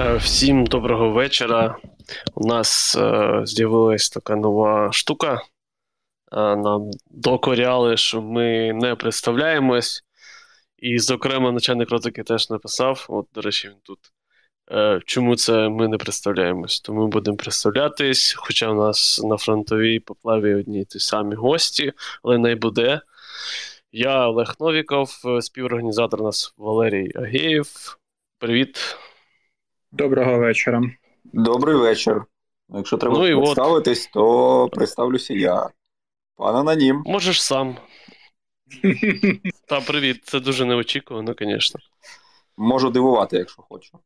Е, всім доброго вечора. У нас е, з'явилась така нова штука. Е, нам докоряли, що ми не представляємось. І, зокрема, начальник розвитки теж написав: от, до речі, він тут. Е, чому це ми не представляємось? Тому ми будемо представлятись, хоча у нас на фронтовій поплаві одні ті самі гості, але не буде. Я Олег Новіков, співорганізатор у нас Валерій Агеєв. Привіт. Доброго вечора. Добрий вечір. Якщо треба Ну і от. то представлюся я. Пан Анонім. Можеш сам. Та привіт, це дуже неочікувано, звісно. Можу дивувати, якщо хочу.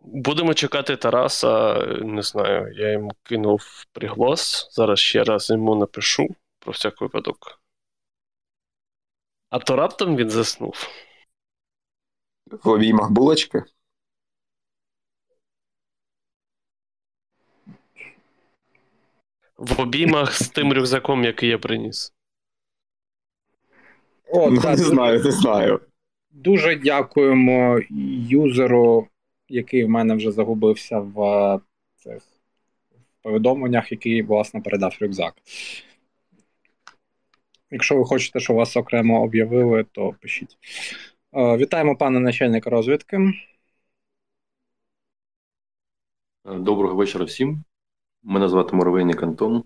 Будемо чекати Тараса. Не знаю, я йому кинув приголос. Зараз ще раз йому напишу про всяк випадок. А то раптом він заснув. В обіймах булочки. В обіймах з тим рюкзаком, який я приніс. О, ну, та, не знаю, не знаю. дуже дякуємо юзеру, який в мене вже загубився в е, цих повідомленнях, який, власне, передав рюкзак. Якщо ви хочете, щоб вас окремо об'явили, то пишіть. Е, Вітаємо пана начальника розвідки. Доброго вечора всім. Мене звати Муравейник Антон.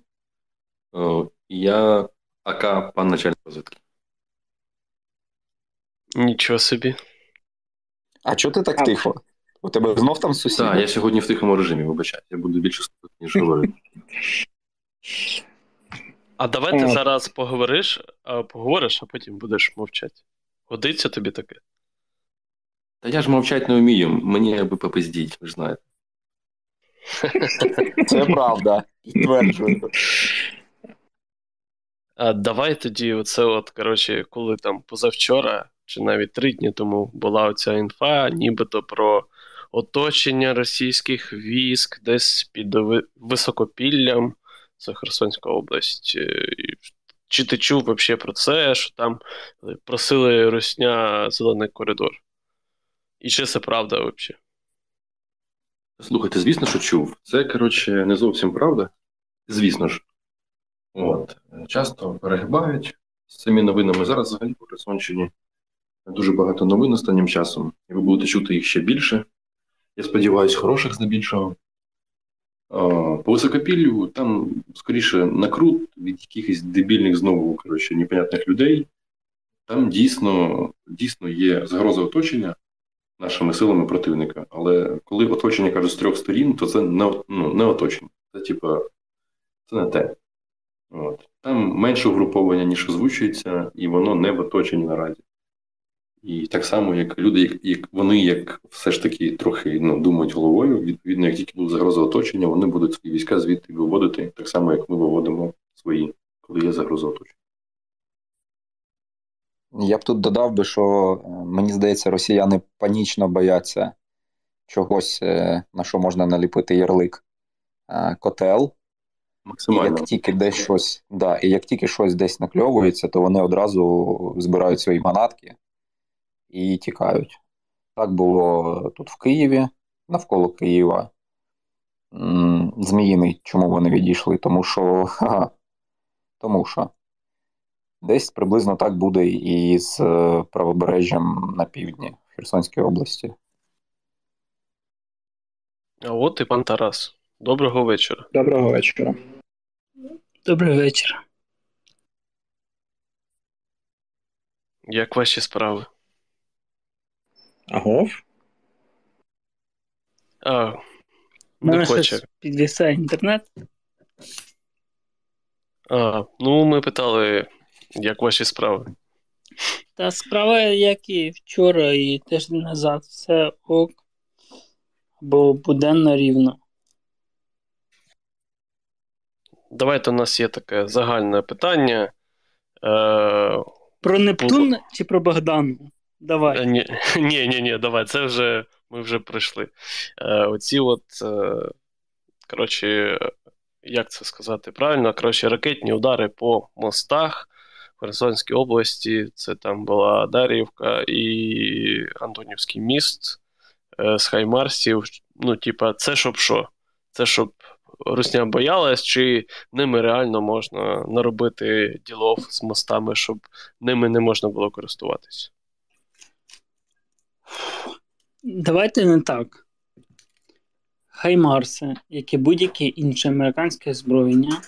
Е, Я АК пан начальник розвідки. Нічого собі. А чого ти так А. тихо? У тебе знов там сусіди? Так, я сьогодні в тихому режимі, вибачайте. Я буду більше слухати, ніж говорити. А давай ти зараз поговориш, поговориш, а потім будеш мовчати. Годиться тобі таке? Та я ж мовчать не вмію, мені аби попиздіть, ви ж знаєте. Це правда. Підтверджую. А давай тоді, оце от, коротше, коли там позавчора, чи навіть три дні тому була оця інфа, нібито про оточення російських військ десь під Високопіллям, це Херсонська область. Е, і Чи ти чув взагалі про це, що там просили Росня зелений коридор? І чи це правда взагалі? Слухайте, звісно, що чув. Це, коротше, не зовсім правда. Звісно ж. От. Часто перегибають з цими новинами. Зараз взагалі по Херсонщині дуже багато новин останнім часом, і ви будете чути їх ще більше. Я сподіваюся, хороших здебільшого. По високопіллю там скоріше накрут від якихось дебільних знову, коротше, непонятних людей. Там дійсно, дійсно є загроза оточення нашими силами противника. Але коли оточення кажуть з трьох сторін, то це не, ну, не оточення. Це типа це не те. От. Там менше угруповання, ніж озвучується, і воно не в оточенні наразі. І так само, як люди, як, як вони як все ж таки трохи ну, думають головою, відповідно, як тільки буде загроза оточення, вони будуть свої війська звідти виводити, так само, як ми виводимо свої, коли є загроза оточення. Я б тут додав би, що е, мені здається, росіяни панічно бояться чогось, е, на що можна наліпити ярлик е, котел. І Максимально. як тільки десь щось, да, і як тільки щось десь накльовується, то вони одразу збирають свої манатки і тікають. Так було тут в Києві, навколо Києва. Зміїний, чому вони відійшли? Тому що, ха, тому що десь приблизно так буде і з е, правобережжям на півдні в Херсонській області. А от і пан Тарас. Доброго вечора. Доброго вечора. Добрий вечір. Як ваші справи? Агов. А, У мене не хоче. підвісає інтернет. А, ну, ми питали, як ваші справи. Та справа, як і вчора, і тиждень назад, все ок. Бо буденно рівно. Давайте у нас є таке загальне питання. Е, Про Нептун чи про Богдану? Давай. Ні, ні, ні, давай, це вже ми вже пройшли. Е, оці от, е, коротше, як це сказати правильно? Коротше, ракетні удари по мостах в Херсонській області. Це там була Дар'ївка і Антонівський міст е, з Хаймарсів. Ну, типа, це щоб що? Це щоб Русня боялась, чи ними реально можна наробити ділов з мостами, щоб ними не можна було користуватись? Давайте не так. Хаймарси, як і будь-яке інше американське озброєння,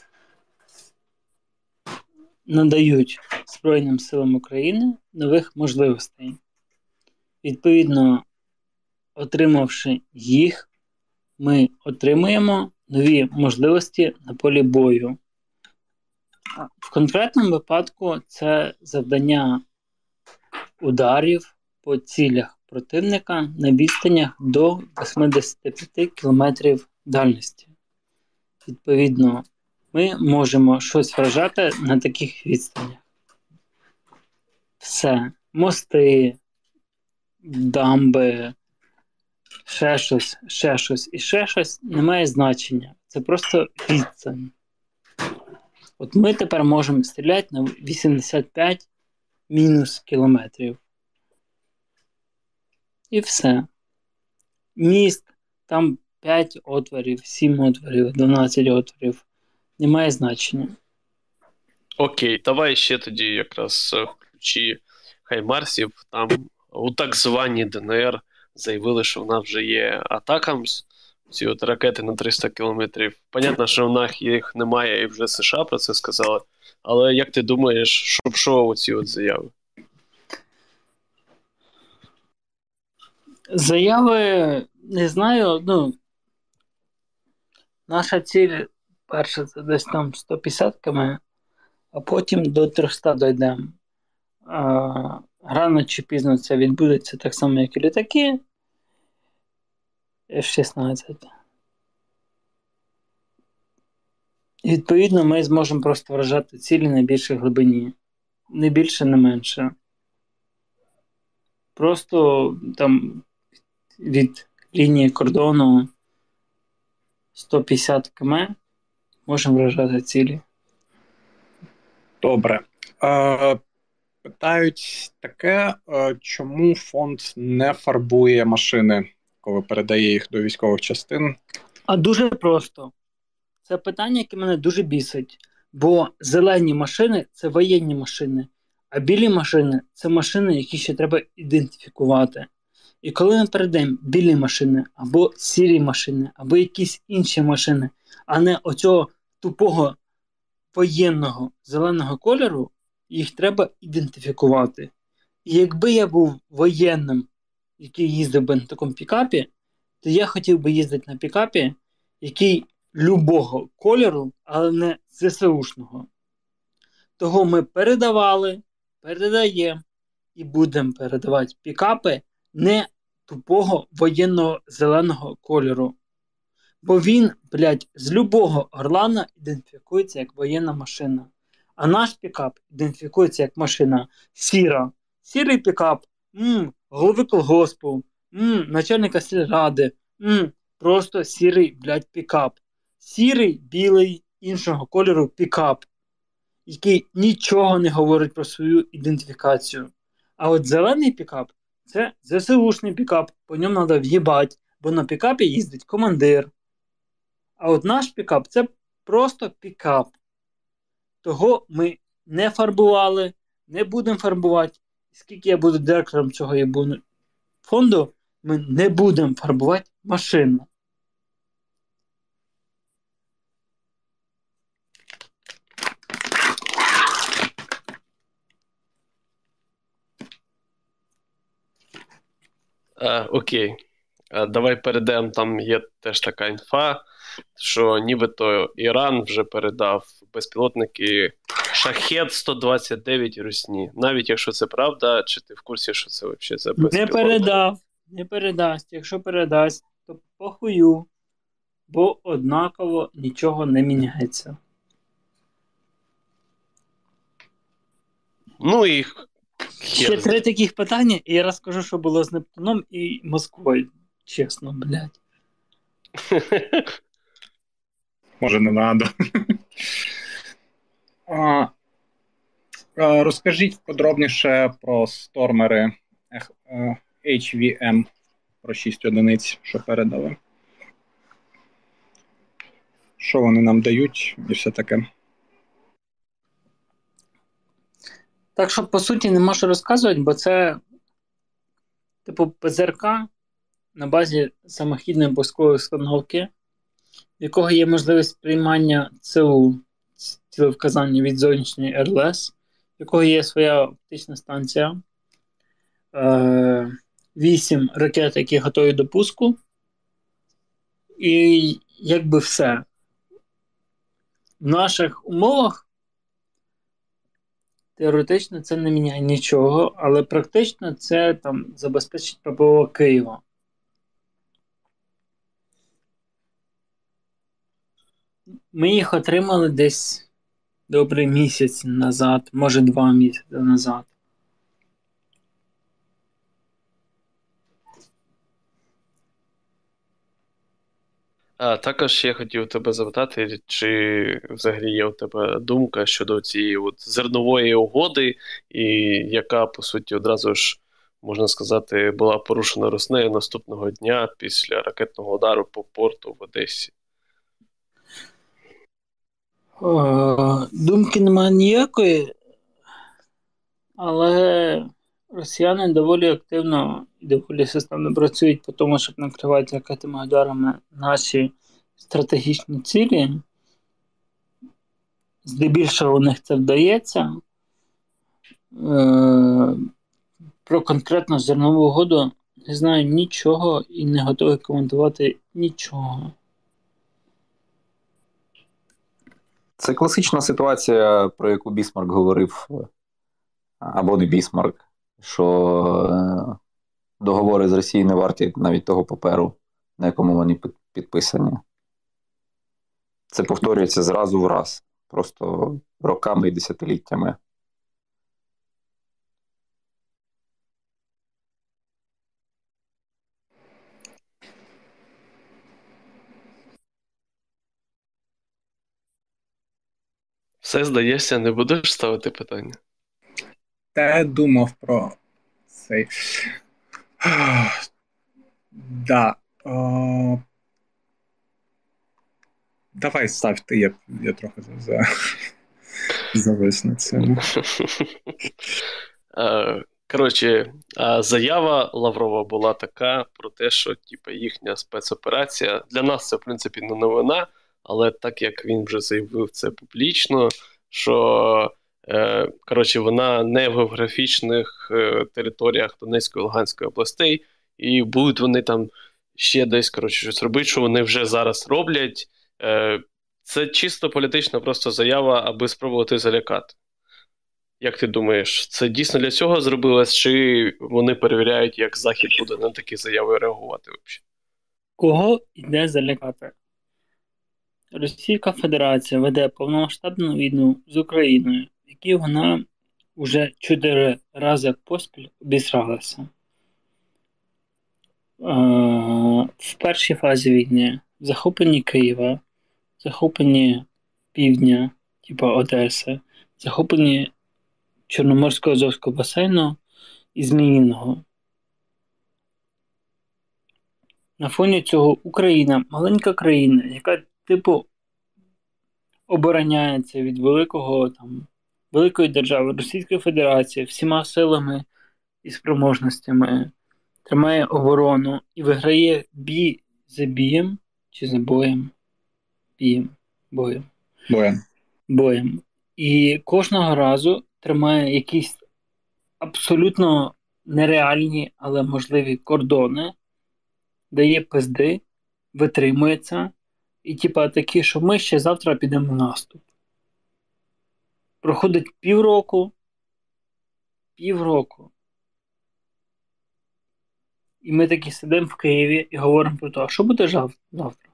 надають Збройним силам України нових можливостей. Відповідно, отримавши їх, ми отримуємо нові можливості на полі бою. В конкретному випадку це завдання ударів по цілях противника на відстанях до 85 км дальності. Відповідно, ми можемо щось вражати на таких відстанях. Все. Мости, дамби, ще щось, ще щось і ще щось не має значення. Це просто відстань. От ми тепер можемо стріляти на 85 мінус кілометрів. І все. Міст, там 5 отворів, 7 отворів, 12 отворів. Не має значення. Окей, давай ще тоді якраз е, ключі Хаймарсів. Там у так званій ДНР заявили, що в нас вже є Атакамс, ці от ракети на 300 кілометрів. Понятно, що в нас їх немає, і вже США про це сказали. Але як ти думаєш, щоб що оці от заяви? Заяви не знаю. ну, Наша ціль перша це десь там 150 км, а потім до 300 дійдемо. Рано чи пізно це відбудеться так само, як і літаки. F-16. І відповідно, ми зможемо просто вражати цілі на більшій глибині. Не більше, не менше. Просто там від лінії кордону 150 км можемо вражати цілі. Добре. Е, Питають таке, чому фонд не фарбує машини, коли передає їх до військових частин? А дуже просто. Це питання, яке мене дуже бісить. Бо зелені машини це воєнні машини, а білі машини це машини, які ще треба ідентифікувати. І коли ми передаємо білі машини, або сірі машини, або якісь інші машини, а не оцього тупого воєнного зеленого кольору, їх треба ідентифікувати. І якби я був воєнним, який їздив би на такому пікапі, то я хотів би їздити на пікапі, який любого кольору, але не ЗСУшного. Того ми передавали, передаємо і будемо передавати пікапи не тупого воєнного зеленого кольору. Бо він, блядь, з любого орлана ідентифікується як воєнна машина. А наш пікап ідентифікується як машина сіра. Сірий пікап, м, голови колгоспу, м, начальника сільради, м, просто сірий, блядь, пікап. Сірий, білий, іншого кольору пікап, який нічого не говорить про свою ідентифікацію. А от зелений пікап це ЗСУшний пікап, по ньому треба в'їбати, бо на пікапі їздить командир. А от наш пікап це просто пікап. Того ми не фарбували, не будемо фарбувати. Скільки я буду директором цього фонду, ми не будемо фарбувати машину. А, Окей. А, Давай перейдемо. Там є теж така інфа, що нібито Іран вже передав безпілотники Шахет 129 Русні. Навіть якщо це правда, чи ти в курсі, що це взагалі за безпілотник? Не передав, не передасть. Якщо передасть, то похую, бо однаково нічого не міняється. Ну і Ще три таких питання, і я розкажу, що було з Нептуном і Москвою. Чесно, блядь. Може, не треба. Е, розкажіть подробніше про стормери е, HVM про 6 одиниць, що передали. Що вони нам дають і все таке. Так що, по суті, не можу розказувати, бо це, типу, ПЗРК на базі самохідної пускової установки, в якого є можливість приймання ЦУ цілевказання від зовнішньої РЛС, в якого є своя оптична станція, е, 8 ракет, які готові до пуску, і якби все. В наших умовах теоретично це не міняє нічого, але практично це там забезпечить ППО Києва. Ми їх отримали десь добрий місяць назад, може два місяці назад. А також я хотів тебе запитати, чи взагалі є у тебе думка щодо цієї от зернової угоди, і яка, по суті, одразу ж, можна сказати, була порушена Роснею наступного дня після ракетного удару по порту в Одесі? Думки немає ніякої, але росіяни доволі активно і доволі системно працюють по тому, щоб накривати ракетами ударами наші стратегічні цілі. Здебільшого у них це вдається. Е, про конкретну зернову угоду не знаю нічого і не готовий коментувати нічого. Це класична ситуація, про яку Бісмарк говорив, або не Бісмарк, що е, договори з Росією не варті навіть того паперу, на якому вони підписані. Це повторюється зразу в раз, просто роками і десятиліттями. Все здається, не будеш ставити питання? Я думав про цей. Да. О... Давай ставте, я я трохи за... завис на цьому. Коротше, заява Лаврова була така про те, що типу, їхня спецоперація для нас це, в принципі, не новина, але так як він вже заявив це публічно, що коротше, вона не в географічних е, територіях Донецької Луганської областей, і будуть вони там ще десь коротше, щось робити, що вони вже зараз роблять. Е, Це чисто політична просто заява, аби спробувати залякати. Як ти думаєш, це дійсно для цього зробилось, чи вони перевіряють, як Захід буде на такі заяви реагувати? взагалі? Кого йде залякати? Російська Федерація веде повномасштабну війну з Україною, в якій вона вже чотири рази поспіль обісралася. Е, в першій фазі війни в захопленні Києва, захопленні Півдня, типу Одеси, захопленні Чорноморського Азовського басейну і Зміїного. На фоні цього Україна маленька країна, яка типу, обороняється від великого там, великої держави Російської Федерації всіма силами і спроможностями, тримає оборону і виграє бій за бієм чи за боєм. Бієм. Боєм. Боєм. Боєм. І кожного разу тримає якісь абсолютно нереальні, але можливі кордони, дає пизди, витримується і, типа, такі, що ми ще завтра підемо в наступ. Проходить півроку, півроку. І ми такі сидимо в Києві і говоримо про те, а що буде завтра?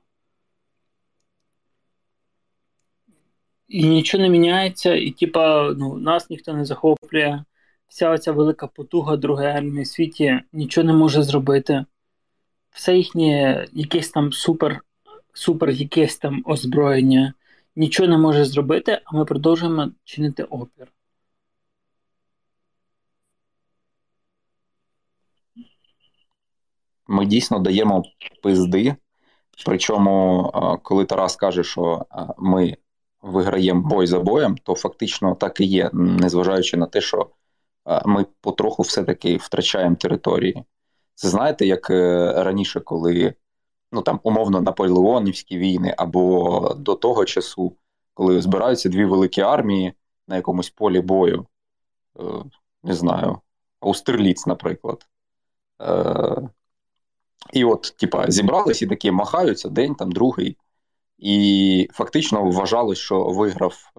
І нічого не міняється, і типа, ну, нас ніхто не захоплює. Вся оця велика потуга Другої армії в світі нічого не може зробити. Все їхнє якесь там супер супер якесь там озброєння нічого не може зробити, а ми продовжуємо чинити опір. Ми дійсно даємо пизди. Причому, коли Тарас каже, що ми виграємо бой за боєм, то фактично так і є, незважаючи на те, що ми потроху все-таки втрачаємо території. Це знаєте, як е, раніше, коли ну там умовно наполеонівські війни, або до того часу, коли збираються дві великі армії на якомусь полі бою, е, не знаю, Аустерліц, наприклад. Е, і от, типа, зібрались і такі махаються день, там другий, і фактично вважалось, що виграв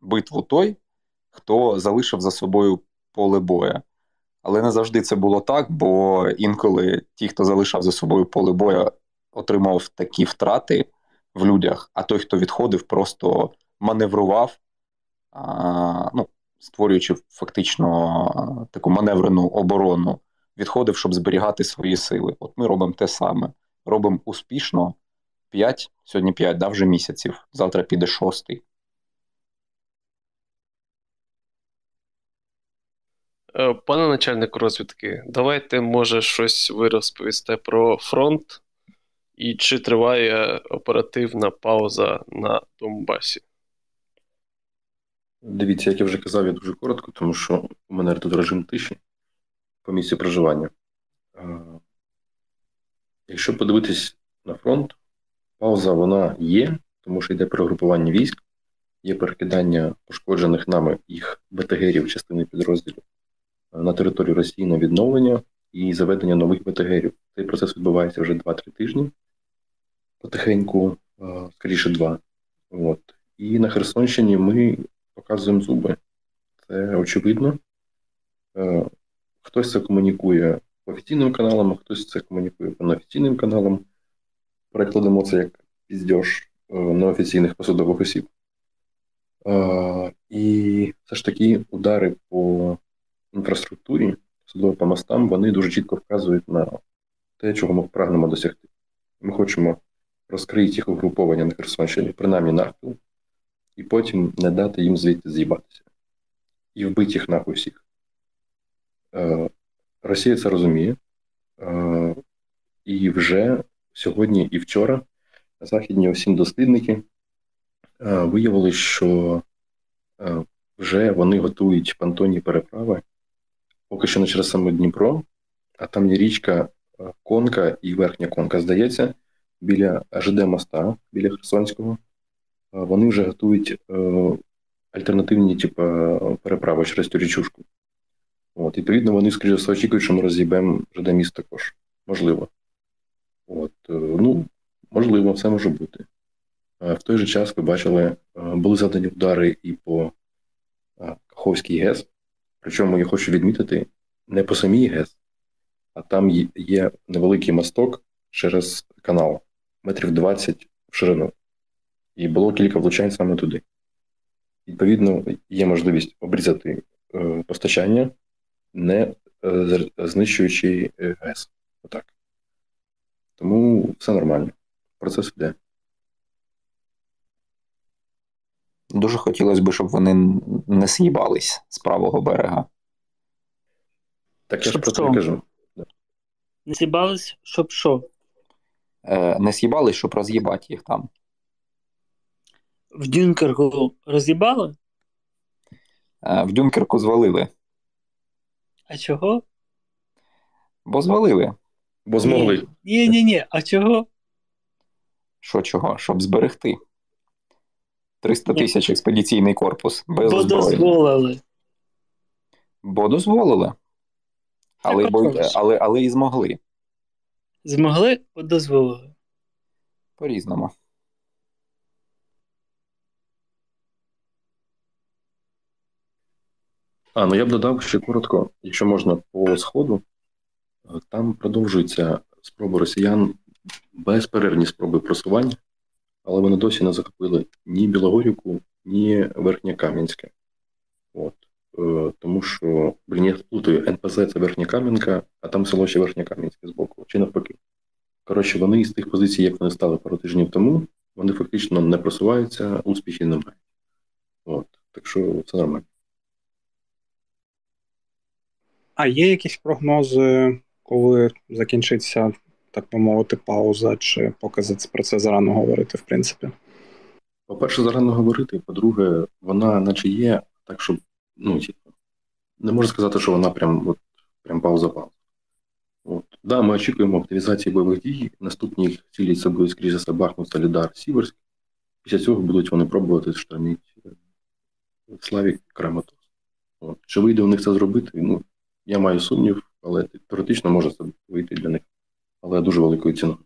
битву той, хто залишив за собою поле боя. Але не завжди це було так, бо інколи ті, хто залишав за собою поле боя, отримав такі втрати в людях, а той, хто відходив, просто маневрував, а, ну, створюючи фактично таку маневрену оборону, відходив, щоб зберігати свої сили. От ми робимо те саме. Робимо успішно 5, сьогодні 5, да, вже місяців, завтра піде шостий. Е, пане начальник розвідки, давайте, може, щось ви розповісте про фронт і чи триває оперативна пауза на Донбасі? Дивіться, як я вже казав, я дуже коротко, тому що у мене тут режим тиші по місці проживання. Якщо подивитись на фронт, пауза вона є, тому що йде перегрупування військ, є перекидання пошкоджених нами їх БТГерів частини підрозділів на територію Росії на відновлення і заведення нових БТГерів. Цей процес відбувається вже 2-3 тижні, потихеньку, скоріше два. От. І на Херсонщині ми показуємо зуби. Це очевидно. Е, хтось це комунікує по офіційним каналам, а хтось це комунікує по неофіційним каналам. Перекладемо це як піздьош е, неофіційних посадових осіб. Е, і все ж таки удари по інфраструктурі, особливо по мостам, вони дуже чітко вказують на те, чого ми прагнемо досягти. Ми хочемо розкрити їх угруповання на Херсонщині, принаймні навпіл, і потім не дати їм звідти з'їбатися. І вбити їх нахуй всіх. Е, Росія це розуміє. Е, і вже сьогодні і вчора західні осінь дослідники е, виявили, що вже вони готують понтонні переправи поки що не через саме Дніпро, а там є річка е, Конка і Верхня Конка. Здається, біля ЖД моста, біля Херсонського. Е, вони вже готують е, альтернативні типу, переправи через цю річушку. От, Відповідно, вони, скоріше все, очікують, що ми роз'їбемо ЖД міст також. Можливо. От, ну, Можливо, все може бути. В той же час ви бачили, були задані удари і по Каховській ГЕС. Причому я хочу відмітити не по самій ГЕС, а там є невеликий мосток через канал, метрів 20 в ширину. І було кілька влучань саме туди. Відповідно, є можливість обрізати е, постачання, не е, знищуючи е, ГЕС. Отак. Тому все нормально. Процес йде. Дуже хотілося б, щоб вони не з'їбались з правого берега. Так я ж про це кажу. Не з'їбались, щоб що? Е, Не з'їбались, щоб роз'їбати їх там. В Дюнкерку роз'їбали? Е, В Дюнкерку звалили. А чого? Бо звалили. Бо змогли. Ні, ні, ні. А чого? Що чого? Щоб зберегти. 300 тисяч експедиційний корпус. без Бо зброї. дозволили. Бо дозволили. Але бо, але, але і змогли. Змогли, бо дозволили. По-різному. А, ну я б додав ще коротко, якщо можна по сходу, там продовжуються спроби росіян безперервні спроби просування але вони досі не захопили ні Білогорівку, ні Верхнє-Кам'янське. От. Е, тому що, блін, я плутаю, НПЗ це Верхня Кам'янка, а там село ще Верхнє-Кам'янське з боку, чи навпаки. Коротше, вони з тих позицій, як вони стали пару тижнів тому, вони фактично не просуваються, успіхів немає. От. Так що це нормально. А є якісь прогнози коли закінчиться, так би мовити, пауза, чи поки про це зарано говорити, в принципі? По-перше, зарано говорити. По-друге, вона наче є так, щоб ну, типу, не можу сказати, що вона прям от, прям пауза-пауза. От. Да, ми очікуємо активізації бойових дій. Наступні цілі це будуть, скоріше за Бахмут, Солідар, Сіверськ. Після цього будуть вони пробувати штормити е, Славік Краматос. От. Чи вийде у них це зробити? Ну, я маю сумнів, але теоретично може це вийти для них, але дуже великою ціною.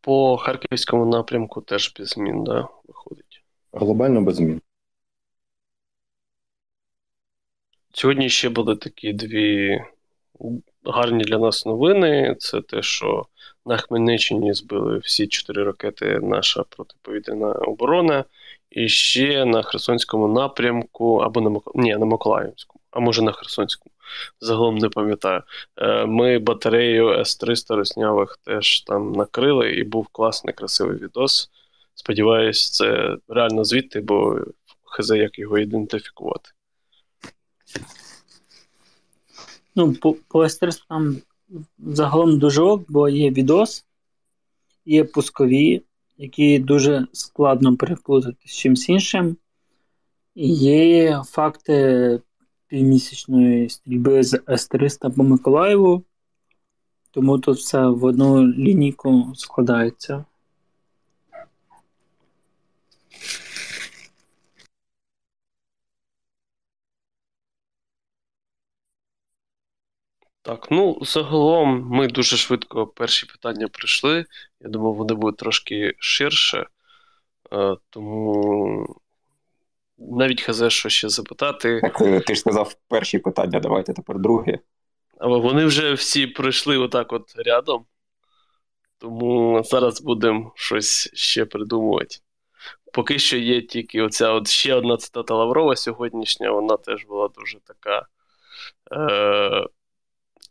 По харківському напрямку теж без змін, да, виходить. Глобально без змін. Сьогодні ще були такі дві гарні для нас новини. Це те, що на Хмельниччині збили всі чотири ракети наша протиповітряна оборона. І ще на Херсонському напрямку, або на Ні, на Миколаївському, а може на Херсонському. Загалом не пам'ятаю. Е, ми батарею С-300 роснявих теж там накрили, і був класний, красивий відос. Сподіваюсь, це реально звідти, бо хз як його ідентифікувати. Ну, по, по С-300 там загалом дуже ок, бо є відос, є пускові, які дуже складно переплутати з чимось іншим. І є факти півмісячної стрільби з С-300 по Миколаєву, тому тут все в одну лінійку складається. Так, ну загалом ми дуже швидко перші питання прийшли. Я думав, вони будуть трошки ширше, е, тому навіть хазе, що ще запитати. Так, е, ти ж сказав перші питання, давайте тепер другі. Але вони вже всі пройшли отак от рядом, тому зараз будемо щось ще придумувати. Поки що є тільки оця от ще одна цитата Лаврова сьогоднішня, вона теж була дуже така. Е-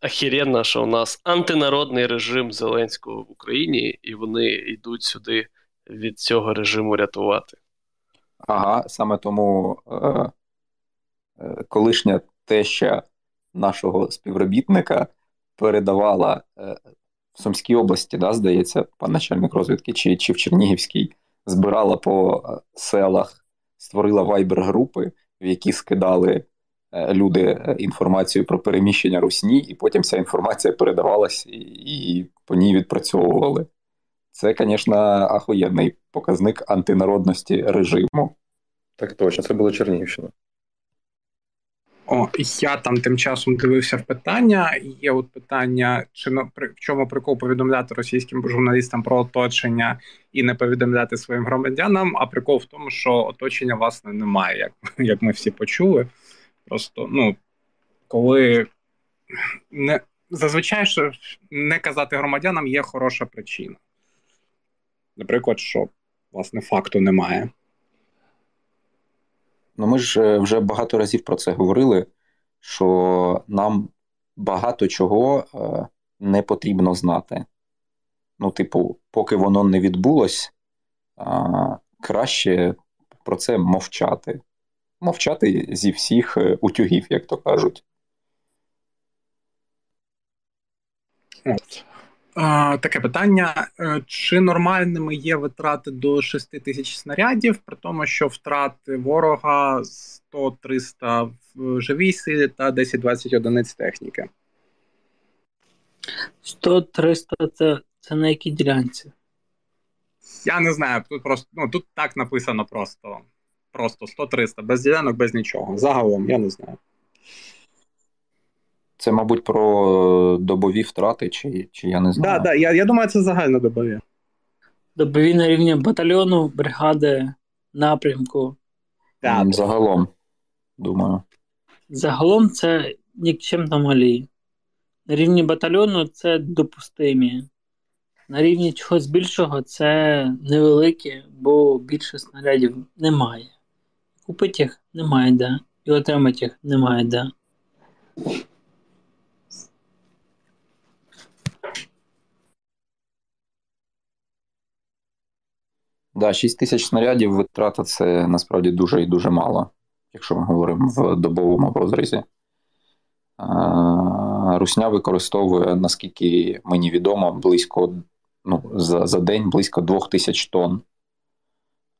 Ахіренна, що у нас антинародний режим Зеленського в Україні, і вони йдуть сюди від цього режиму рятувати. Ага, саме тому е, е, колишня теща нашого співробітника передавала е, в Сумській області, да, здається, пан начальник розвідки, чи чи в Чернігівській, збирала по е, селах, створила вайбер-групи, в які скидали люди е, інформацію про переміщення русні, і потім ця інформація передавалась і по ній відпрацьовували. Це, звісно, ахуєнний показник антинародності режиму. Так точно, це була Чернігівщина. О, я там тим часом дивився в питання. Є от питання, чи на в чому прикол повідомляти російським журналістам про оточення і не повідомляти своїм громадянам. А прикол в тому, що оточення власне немає, як як ми всі почули. Просто, ну, коли не зазвичай що не казати громадянам є хороша причина. Наприклад, що, власне, факту немає. Ну, ми ж е, вже багато разів про це говорили, що нам багато чого е, не потрібно знати. Ну, типу, поки воно не відбулось, краще про це мовчати мовчати зі всіх е, утюгів, як то кажуть. От. Таке питання: е, чи нормальними є витрати до 6 тисяч снарядів, при тому, що втрати ворога 100-300 в живій силі та 10-20 одиниць техніки? 100-300 це, це на якій ділянці? Я не знаю. Тут просто ну тут так написано просто. Просто 100-300, без ділянок, без нічого. Загалом, я не знаю. Це, мабуть, про добові втрати, чи чи я не знаю. Так, да, да, я я думаю, це загальнодобові. Добові Добові на рівні батальйону, бригади, напрямку. Так, Загалом, думаю. Загалом це нікчемно малі. На рівні батальйону це допустимі. На рівні чогось більшого це невелике, бо більше снарядів немає. Купити їх немає де. І отримати їх немає де. Да, 6 тисяч снарядів витрата це насправді дуже і дуже мало, якщо ми говоримо в добовому розрізі. Русня використовує, наскільки мені відомо, близько ну, за за день близько двох тисяч тонн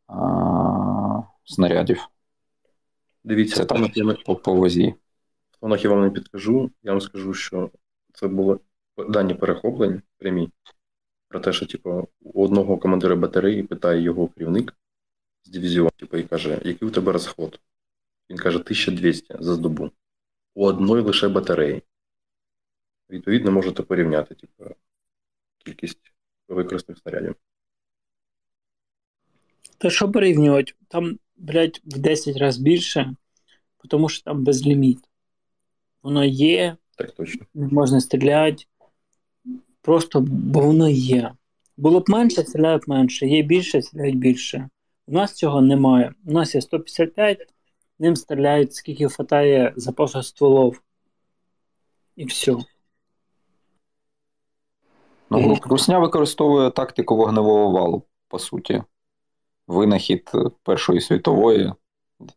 а, снарядів. Дивіться, це так по, по возі. В я вам не підкажу. Я вам скажу, що це були дані перехоплень прямі. Про те, що типу, у одного командира батареї питає його керівник з дивізіону, типу, і каже, який у тебе розход? Він каже, 1200 за здобу. У одної лише батареї. Відповідно, можете порівняти типу, кількість використаних снарядів. Та що порівнювати? Там, блядь, в 10 разів більше, тому що там безліміт. Воно є, так точно. не можна стріляти. Просто бо воно є. Було б менше, стріляють менше, є більше, стріляють більше. У нас цього немає. У нас є 155, ним стріляють, скільки хватає запасу стволов. І все. Ну, Русня використовує тактику вогневого валу, по суті. Винахід Першої світової,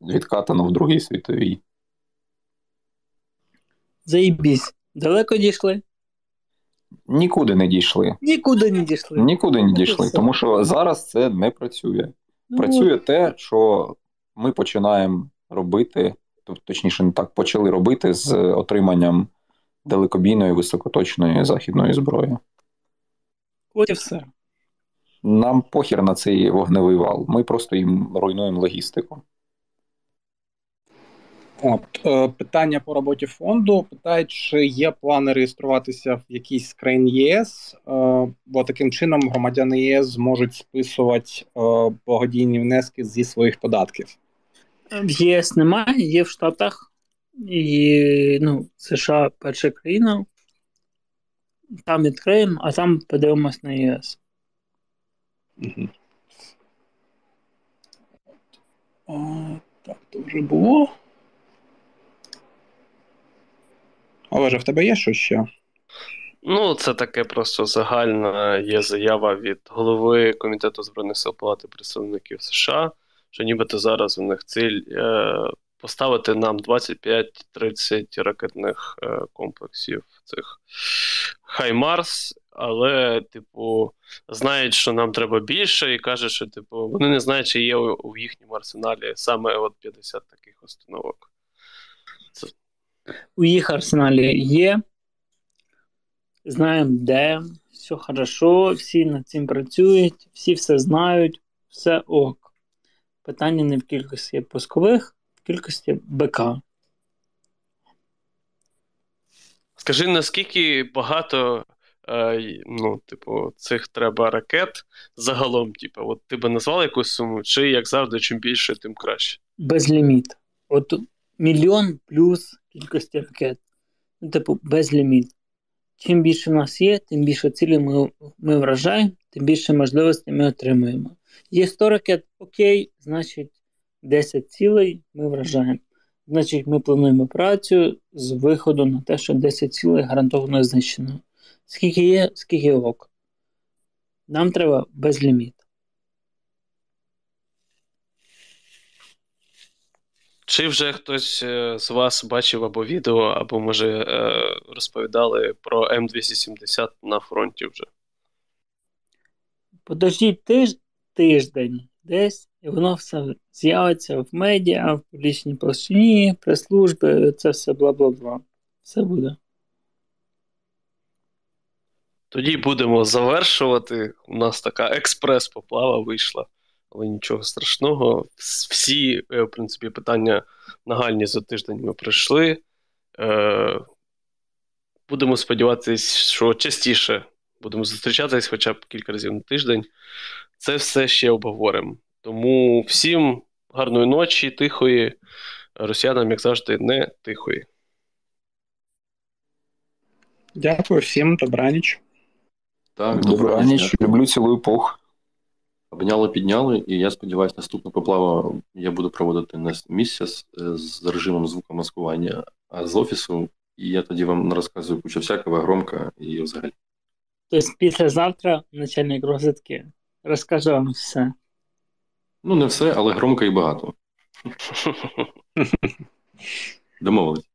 відкатано в Другій світовій. Заїбісь. Далеко дійшли? Нікуди не дійшли. Нікуди не дійшли. Нікуди не дійшли, тому що зараз це не працює. Ну, Працює те, що ми починаємо робити, точніше, не так, почали робити з отриманням далекобійної високоточної західної зброї. От і все. Нам похір на цей вогневий вал. Ми просто їм руйнуємо логістику. От е, питання по роботі фонду питають, чи є плани реєструватися в якійсь з країн ЄС, е, бо таким чином громадяни ЄС зможуть списувати е, благодійні внески зі своїх податків. В ЄС немає, є в Штатах і ну, США перша країна. Там відкриємо, а там подивимось на ЄС. Угу. О, так, то вже було. Олеже, в тебе є що ще? Ну, це таке просто загальна є заява від голови Комітету Збройних сил Палати представників США, що нібито зараз у них ціль е, поставити нам 25-30 ракетних е, комплексів цих Хаймарс, але, типу, знають, що нам треба більше, і кажуть, що типу, вони не знають, чи є у, у їхньому арсеналі саме от 50 таких установок. Це... У їх арсеналі є. Знаємо, де, все хорошо, всі над цим працюють, всі все знають, все ок. Питання не в кількості пускових, в кількості БК. Скажи, наскільки багато ну, типу, цих треба ракет загалом, типу, от ти би назвав якусь суму, чи як завжди, чим більше, тим краще? Безліміт. От мільйон плюс кількості ракет. Ну, типу, безліміт. Чим більше в нас є, тим більше цілі ми ми вражаємо, тим більше можливостей ми отримуємо. Є 100 ракет, окей, значить 10 цілей ми вражаємо. Значить, ми плануємо працю з виходу на те, що 10 цілей гарантовано знищено. Скільки є, скільки ок. Нам треба безліміт. Чи вже хтось е, з вас бачив або відео, або, може, е, розповідали про М270 на фронті вже? Подождіть тиж... тиждень десь, і воно все з'явиться в медіа, в публічній площині, прес-служби, це все бла бла бла. Все буде. Тоді будемо завершувати. У нас така експрес-поплава вийшла але нічого страшного. Всі, е, в принципі, питання нагальні за тиждень ми пройшли. Е, будемо сподіватися, що частіше будемо зустрічатись хоча б кілька разів на тиждень. Це все ще обговоримо. Тому всім гарної ночі, тихої, росіянам, як завжди, не тихої. Дякую всім, добраніч. Так, добраніч. Люблю цілую пух. Обняли, підняли, і я сподіваюся, наступну поплаву я буду проводити не з місця з, з режимом звукомаскування, а з офісу. І я тоді вам розказую кучу всякого, громко і взагалі. Тобто післязавтра начальник розвитки розкаже вам все. Ну, не все, але громко і багато. Домовились.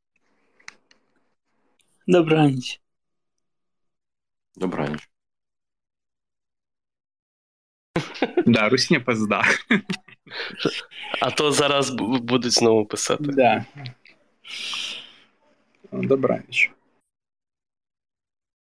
Добраніч. Добраніч. Да, русня пизда. А то зараз будуть знову писати. Да. Добраніч.